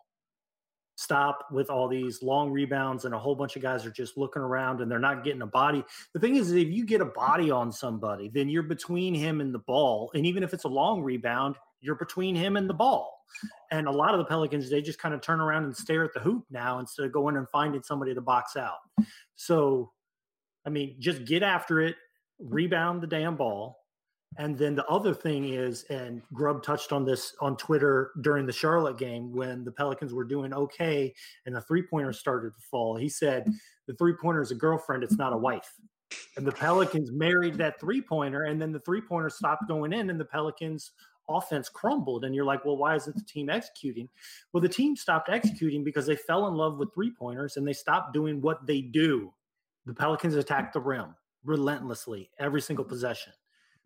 Stop with all these long rebounds, and a whole bunch of guys are just looking around and they're not getting a body. The thing is, if you get a body on somebody, then you're between him and the ball. And even if it's a long rebound, you're between him and the ball. And a lot of the Pelicans, they just kind of turn around and stare at the hoop now instead of going and finding somebody to box out. So, I mean, just get after it, rebound the damn ball. And then the other thing is, and Grubb touched on this on Twitter during the Charlotte game when the Pelicans were doing okay and the three pointer started to fall. He said, The three pointer is a girlfriend, it's not a wife. And the Pelicans married that three pointer, and then the three pointer stopped going in, and the Pelicans offense crumbled and you're like well why isn't the team executing well the team stopped executing because they fell in love with three pointers and they stopped doing what they do the pelicans attacked the rim relentlessly every single possession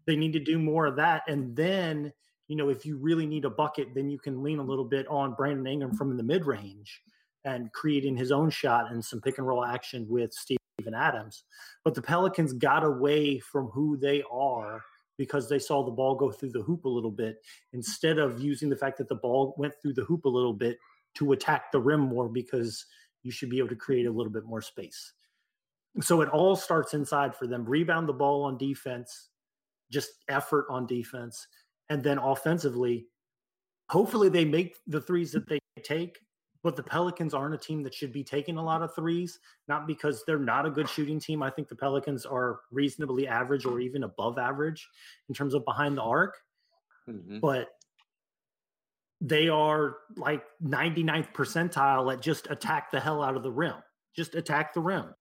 they need to do more of that and then you know if you really need a bucket then you can lean a little bit on brandon ingram from the mid range and creating his own shot and some pick and roll action with steven adams but the pelicans got away from who they are because they saw the ball go through the hoop a little bit instead of using the fact that the ball went through the hoop a little bit to attack the rim more because you should be able to create a little bit more space. So it all starts inside for them. Rebound the ball on defense, just effort on defense. And then offensively, hopefully they make the threes that they take but the Pelicans aren't a team that should be taking a lot of threes, not because they're not a good shooting team. I think the Pelicans are reasonably average or even above average in terms of behind the arc. Mm-hmm. But they are like 99th percentile at just attack the hell out of the rim. Just attack the rim.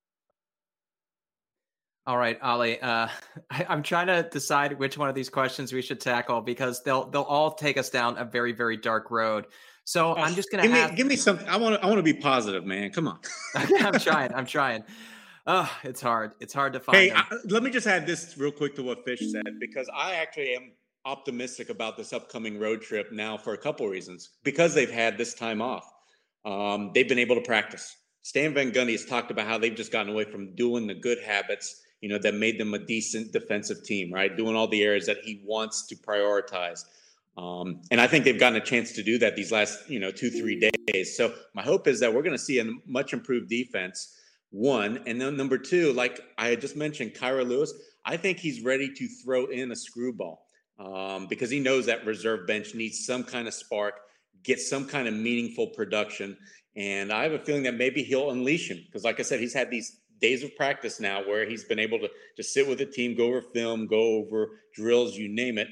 All right, Ali. Uh, I, am trying to decide which one of these questions we should tackle because they'll they'll all take us down a very very dark road. So I'm just gonna give have... me give me something. I want to I want to be positive, man. Come on. I'm trying. I'm trying. Oh, it's hard. It's hard to find. Hey, I, let me just add this real quick to what Fish said because I actually am optimistic about this upcoming road trip now for a couple reasons. Because they've had this time off, um, they've been able to practice. Stan Van Gundy has talked about how they've just gotten away from doing the good habits, you know, that made them a decent defensive team, right? Doing all the areas that he wants to prioritize. Um, and I think they've gotten a chance to do that these last, you know, two, three days. So my hope is that we're going to see a much improved defense, one. And then number two, like I just mentioned, Kira Lewis, I think he's ready to throw in a screwball um, because he knows that reserve bench needs some kind of spark, get some kind of meaningful production. And I have a feeling that maybe he'll unleash him because, like I said, he's had these days of practice now where he's been able to just sit with the team, go over film, go over drills, you name it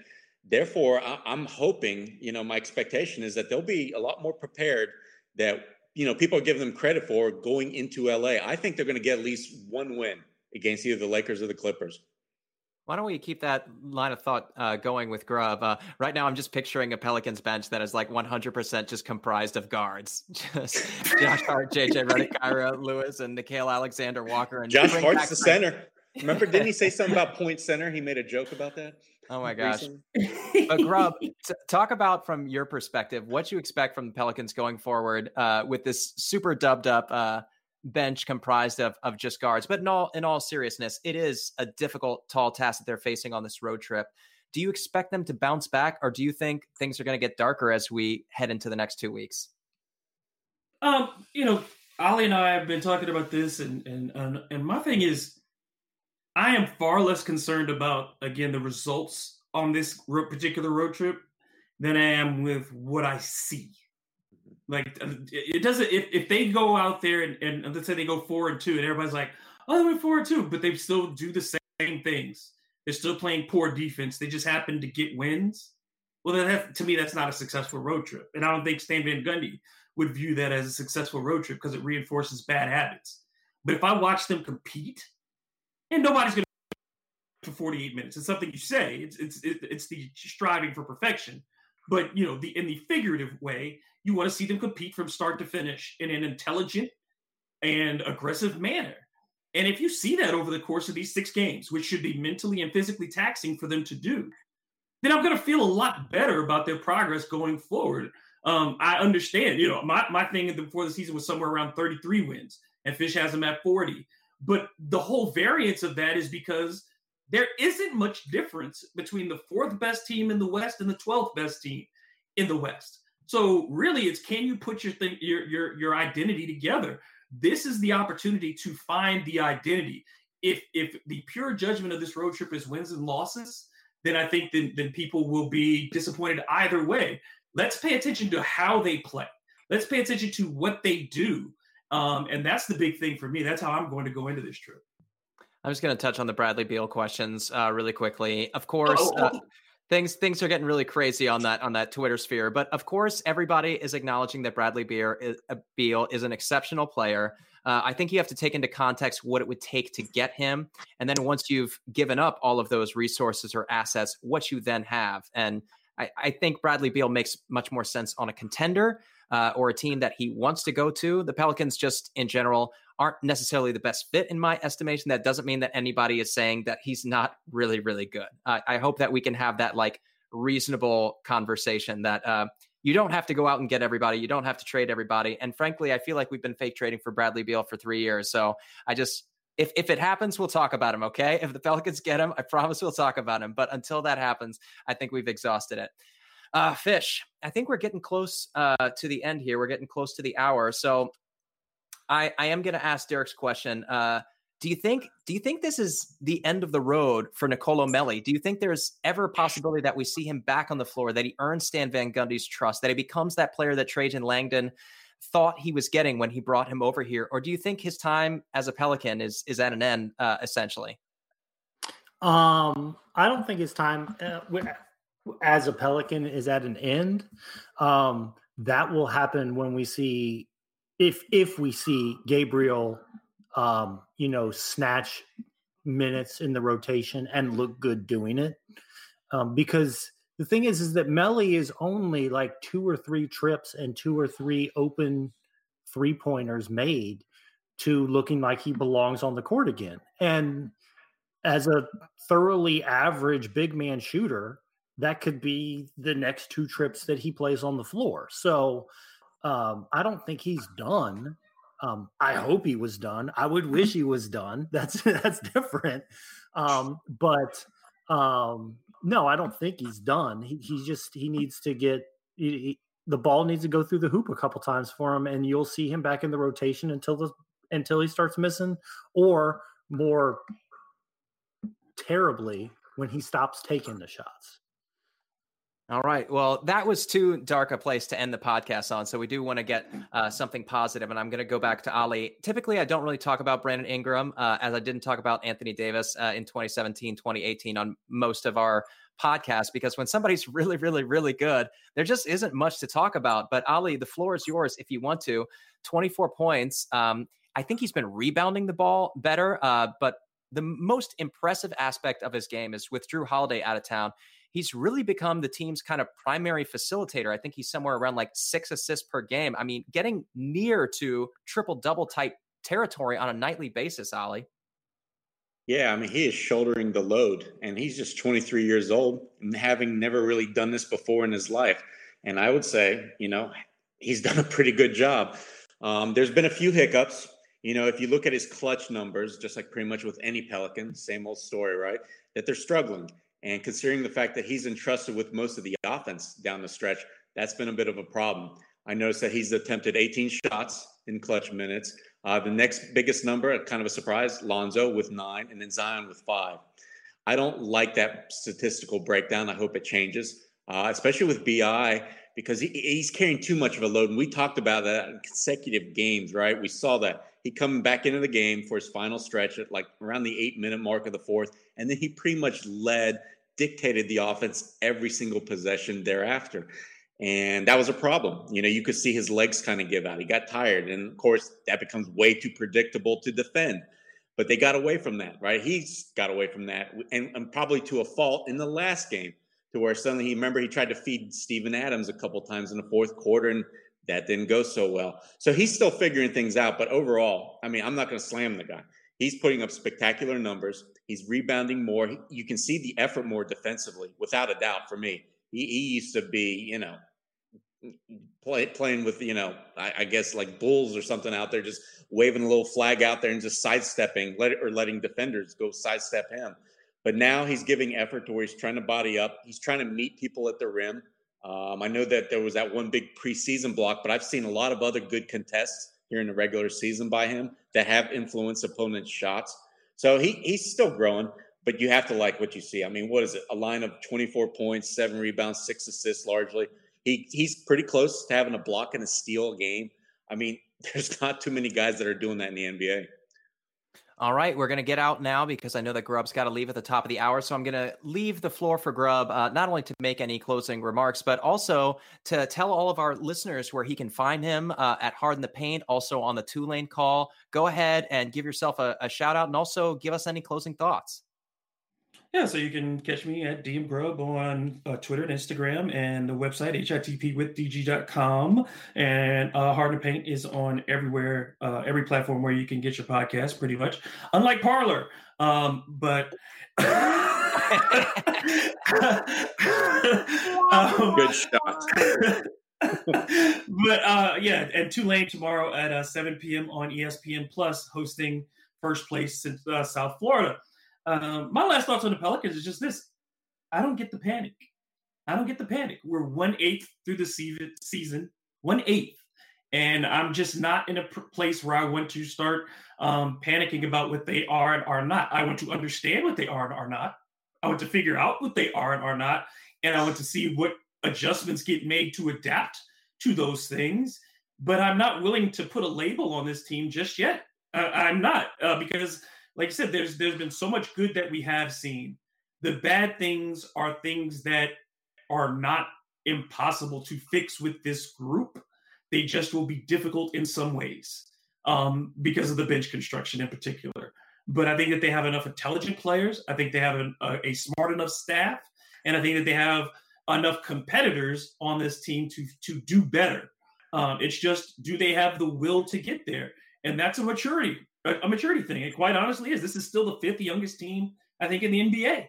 therefore, I, am hoping, you know, my expectation is that they'll be a lot more prepared that, you know, people give them credit for going into LA. I think they're going to get at least one win against either the Lakers or the Clippers. Why don't we keep that line of thought uh, going with Grubb? Uh, right now, I'm just picturing a Pelicans bench that is like 100% just comprised of guards. Just Josh Hart, JJ Redick, Kira Lewis, and Nickeil Alexander Walker. And Josh Hart's the center. Remember, didn't he say something about point center? He made a joke about that. Oh my gosh. but Grubb, t- talk about from your perspective what you expect from the Pelicans going forward uh, with this super dubbed up uh, bench comprised of of just guards. But in all in all seriousness, it is a difficult, tall task that they're facing on this road trip. Do you expect them to bounce back, or do you think things are going to get darker as we head into the next two weeks? Um, you know, Ali and I have been talking about this, and and and, and my thing is I am far less concerned about again the results on this particular road trip than I am with what I see. Like uh, it doesn't if, if they go out there and, and let's say they go four and two and everybody's like, oh, they went four and two, but they still do the same things. They're still playing poor defense. They just happen to get wins. Well, then to me, that's not a successful road trip. And I don't think Stan Van Gundy would view that as a successful road trip because it reinforces bad habits. But if I watch them compete, and nobody's going to for 48 minutes. It's something you say. It's it's it's the striving for perfection. But you know, the in the figurative way, you want to see them compete from start to finish in an intelligent and aggressive manner. And if you see that over the course of these six games, which should be mentally and physically taxing for them to do, then I'm going to feel a lot better about their progress going forward. Um, I understand, you know, my, my thing before the season was somewhere around 33 wins, and Fish has them at 40. But the whole variance of that is because there isn't much difference between the fourth best team in the West and the 12th best team in the West. So really, it's can you put your thing, your your your identity together? This is the opportunity to find the identity. If if the pure judgment of this road trip is wins and losses, then I think then, then people will be disappointed either way. Let's pay attention to how they play. Let's pay attention to what they do. Um, and that's the big thing for me. That's how I'm going to go into this trip. I'm just going to touch on the Bradley Beal questions uh, really quickly. Of course, oh, oh. Uh, things things are getting really crazy on that on that Twitter sphere. But of course, everybody is acknowledging that Bradley Beal is, uh, Beal is an exceptional player. Uh, I think you have to take into context what it would take to get him, and then once you've given up all of those resources or assets, what you then have. And I, I think Bradley Beal makes much more sense on a contender uh, or a team that he wants to go to. The Pelicans, just in general, aren't necessarily the best fit in my estimation. That doesn't mean that anybody is saying that he's not really, really good. I hope that we can have that like reasonable conversation that uh, you don't have to go out and get everybody. You don't have to trade everybody. And frankly, I feel like we've been fake trading for Bradley Beal for three years. So I just, if, if it happens, we'll talk about him. Okay. If the Pelicans get him, I promise we'll talk about him. But until that happens, I think we've exhausted it. Uh, Fish, I think we're getting close uh, to the end here. We're getting close to the hour. So I, I am going to ask Derek's question. Uh, do you think do you think this is the end of the road for Nicolo Melli? Do you think there's ever a possibility that we see him back on the floor, that he earns Stan Van Gundy's trust, that he becomes that player that Trajan Langdon thought he was getting when he brought him over here, or do you think his time as a Pelican is is at an end uh, essentially? Um, I don't think his time uh, as a Pelican is at an end. Um, that will happen when we see if if we see Gabriel, um, you know, snatch minutes in the rotation and look good doing it, um, because the thing is, is that Melli is only like two or three trips and two or three open three pointers made to looking like he belongs on the court again. And as a thoroughly average big man shooter, that could be the next two trips that he plays on the floor. So um, I don't think he's done. Um, I hope he was done. I would wish he was done. That's that's different. Um, but um, no, I don't think he's done. He, he just he needs to get he, he, the ball needs to go through the hoop a couple times for him, and you'll see him back in the rotation until the until he starts missing, or more terribly when he stops taking the shots. All right. Well, that was too dark a place to end the podcast on. So we do want to get uh, something positive, and I'm going to go back to Ali. Typically, I don't really talk about Brandon Ingram, uh, as I didn't talk about Anthony Davis uh, in 2017, 2018 on most of our podcasts, because when somebody's really, really, really good, there just isn't much to talk about. But Ali, the floor is yours if you want to. 24 points. Um, I think he's been rebounding the ball better, uh, but the most impressive aspect of his game is with Jrue Holiday out of town he's really become the team's kind of primary facilitator. I think he's somewhere around like six assists per game. I mean, getting near to triple double type territory on a nightly basis, Ali. Yeah, I mean, he is shouldering the load, and he's just 23 years old and having never really done this before in his life. And I would say, you know, he's done a pretty good job. Um, there's been a few hiccups. You know, if you look at his clutch numbers, just like pretty much with any Pelican, same old story, right? That they're struggling. And considering the fact that he's entrusted with most of the offense down the stretch, that's been a bit of a problem. I noticed that he's attempted 18 shots in clutch minutes. Uh, the next biggest number, kind of a surprise, Lonzo with nine, and then Zion with five. I don't like that statistical breakdown. I hope it changes. uh, especially with Bi because he, he's carrying too much of a load. And we talked about that in consecutive games, right? We saw that he coming back into the game for his final stretch at like around the eight minute mark of the fourth, and then he pretty much led, dictated the offense every single possession thereafter. And that was a problem. You know, you could see his legs kind of give out. He got tired. And of course, that becomes way too predictable to defend. But they got away from that, right? He's got away from that, and, and probably to a fault in the last game, to where suddenly he remember he tried to feed Steven Adams a couple times in the fourth quarter, and that didn't go so well. So he's still figuring things out. But overall, I mean, I'm not going to slam the guy. He's putting up spectacular numbers. He's rebounding more. You can see the effort more defensively, without a doubt, for me. He, he used to be, you know, play, playing with, you know, I, I, guess like bulls or something out there, just waving a little flag out there and just sidestepping, let or letting defenders go sidestep him. But now he's giving effort to where he's trying to body up. He's trying to meet people at the rim. Um, I know that there was that one big preseason block, but I've seen a lot of other good contests in the regular season by him that have influenced opponents' shots. So he he's still growing, but you have to like what you see. I mean, what is it? A line of 24 points, seven rebounds, six assists, largely. He he's pretty close to having a block and a steal game. I mean, there's not too many guys that are doing that in the NBA. All right, we're going to get out now because I know that Grubb's got to leave at the top of the hour. So I'm going to leave the floor for Grub, uh, not only to make any closing remarks, but also to tell all of our listeners where he can find him uh, at Hard in the Paint, also on the Tulane call. Go ahead and give yourself a, a shout out and also give us any closing thoughts. Yeah, so you can catch me at DM Grubb on uh, Twitter and Instagram and the website hitpwithdg.com. And uh, Hard to Paint is on everywhere, uh, every platform where you can get your podcast, pretty much. Unlike Parler. um, but. um, Good shot. but uh, yeah, and Tulane tomorrow at uh, 7 p.m. on ESPN Plus, hosting first place in uh, South Florida. Um, my last thoughts on the Pelicans is just this: I don't get the panic. I don't get the panic. We're one eighth through the season, one eighth, and I'm just not in a place where I want to start um, panicking about what they are and are not. I want to understand what they are and are not. I want to figure out what they are and are not, and I want to see what adjustments get made to adapt to those things. But I'm not willing to put a label on this team just yet. Uh, I'm not uh, because like I said, there's there's been so much good that we have seen. The bad things are things that are not impossible to fix with this group. They just will be difficult in some ways um, because of the bench construction in particular. But I think that they have enough intelligent players. I think they have an, a, a smart enough staff, and I think that they have enough competitors on this team to to do better. Um, it's just do they have the will to get there, and that's a maturity a, maturity thing. It quite honestly is. This is still the fifth youngest team, I think, in the NBA.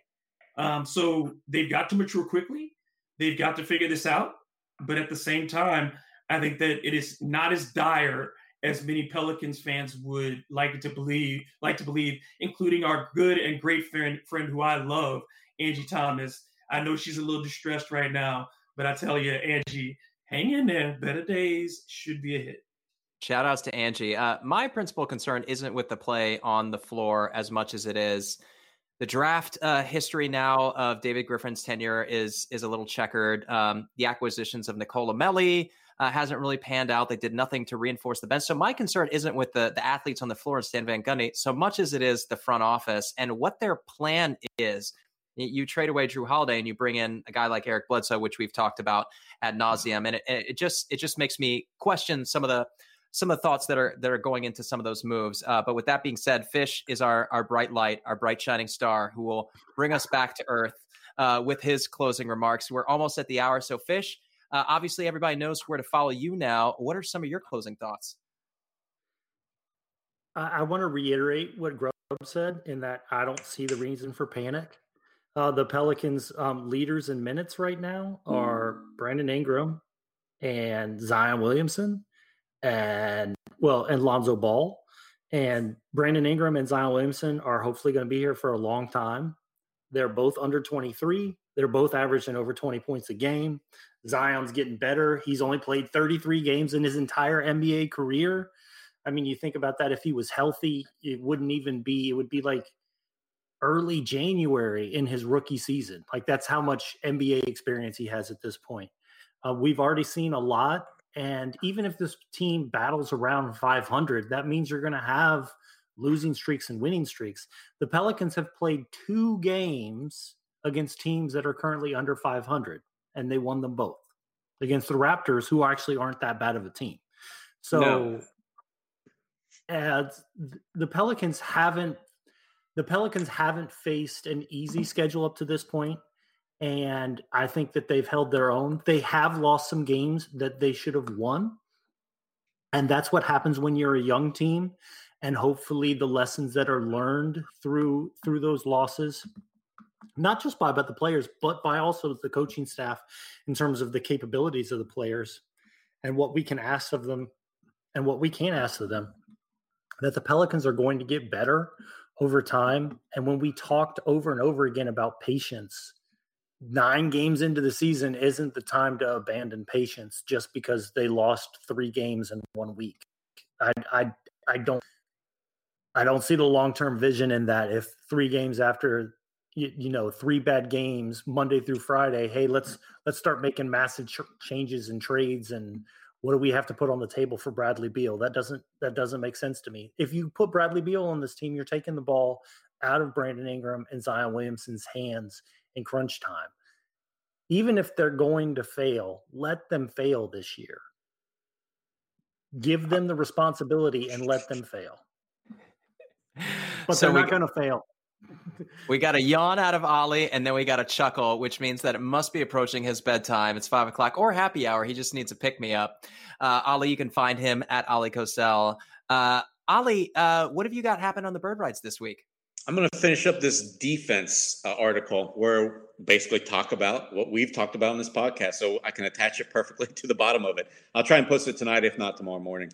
Um, so they've got to mature quickly. They've got to figure this out. But at the same time, I think that it is not as dire as many Pelicans fans would like to believe, like to believe, including our good and great friend, friend who I love, Angie Thomas. I know she's a little distressed right now, but I tell you, Angie, hang in there. Better days should be ahead. Shout outs to Angie. Uh, my principal concern isn't with the play on the floor as much as it is the draft uh, history now of David Griffin's tenure is is a little checkered. Um, the acquisitions of Nicola Melli uh, hasn't really panned out. They did nothing to reinforce the bench. So my concern isn't with the the athletes on the floor and Stan Van Gundy so much as it is the front office and what their plan is. You trade away Jrue Holiday and you bring in a guy like Eric Bledsoe, which we've talked about ad nauseum, and it, it just it just makes me question some of the some of the thoughts that are that are going into some of those moves. Uh, but with that being said, Fish is our our bright light, our bright shining star, who will bring us back to earth uh, with his closing remarks. We're almost at the hour, so Fish. Uh, obviously, everybody knows where to follow you now. What are some of your closing thoughts? I, I want to reiterate what Grubb said in that I don't see the reason for panic. Uh, the Pelicans' um, leaders in minutes right now are Brandon Ingram and Zion Williamson and well, and Lonzo Ball. And Brandon Ingram and Zion Williamson are hopefully going to be here for a long time. They're both under 23. They're both averaging over 20 points a game. Zion's getting better. He's only played 33 games in his entire NBA career. I mean, you think about that. If he was healthy, it wouldn't even be, it would be like early January in his rookie season. Like that's how much NBA experience he has at this point. Uh, we've already seen a lot. And even if this team battles around 500, that means you're going to have losing streaks and winning streaks. The Pelicans have played two games against teams that are currently under 500, and they won them both against the Raptors, who actually aren't that bad of a team. So, no. the Pelicans haven't, the Pelicans haven't faced an easy schedule up to this point, and I think that they've held their own. They have lost some games that they should have won, and that's what happens when you're a young team. And hopefully, the lessons that are learned through through those losses not just by but the players, but by also the coaching staff in terms of the capabilities of the players and what we can ask of them and what we can ask of them. That the Pelicans are going to get better over time. And when we talked over and over again about patience, nine games into the season isn't the time to abandon patience just because they lost three games in one week. I I I don't I don't see the long term vision in that. If three games after you, you, know three bad games monday through friday hey let's let's start making massive ch- changes and trades and what do we have to put on the table for bradley beal that doesn't that doesn't make sense to me if you put bradley beal on this team you're taking the ball out of brandon ingram and zion williamson's hands in crunch time even if they're going to fail let them fail this year give them the responsibility and let them fail but so they're not going to fail we got a yawn out of Ollie, and then we got a chuckle, which means that it must be approaching his bedtime. It's five o'clock or happy hour. He just needs a pick me up. Uh, Ollie, you can find him at Ollie Kosel. Uh, Ollie, uh, what have you got happen on the Bird Writes this week? I'm going to finish up this defense uh, article where basically talk about what we've talked about in this podcast, so I can attach it perfectly to the bottom of it. I'll try and post it tonight, if not tomorrow morning.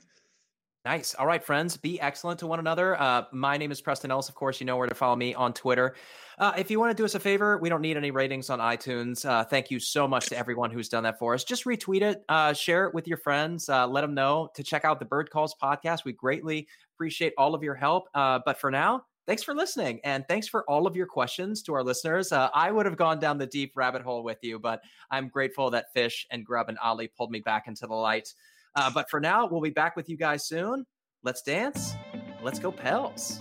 Nice. All right, friends, be excellent to one another. Uh, my name is Preston Ellis. Of course, you know where to follow me on Twitter. Uh, if you want to do us a favor, we don't need any ratings on iTunes. Uh, thank you so much to everyone who's done that for us. Just retweet it, uh, share it with your friends, uh, let them know to check out the Bird Calls podcast. We greatly appreciate all of your help. Uh, but for now, thanks for listening and thanks for all of your questions to our listeners. Uh, I would have gone down the deep rabbit hole with you, but I'm grateful that Fish and Grubb and Ali pulled me back into the light. but for now, we'll be back with you guys soon. Let's dance. Let's go, Pels.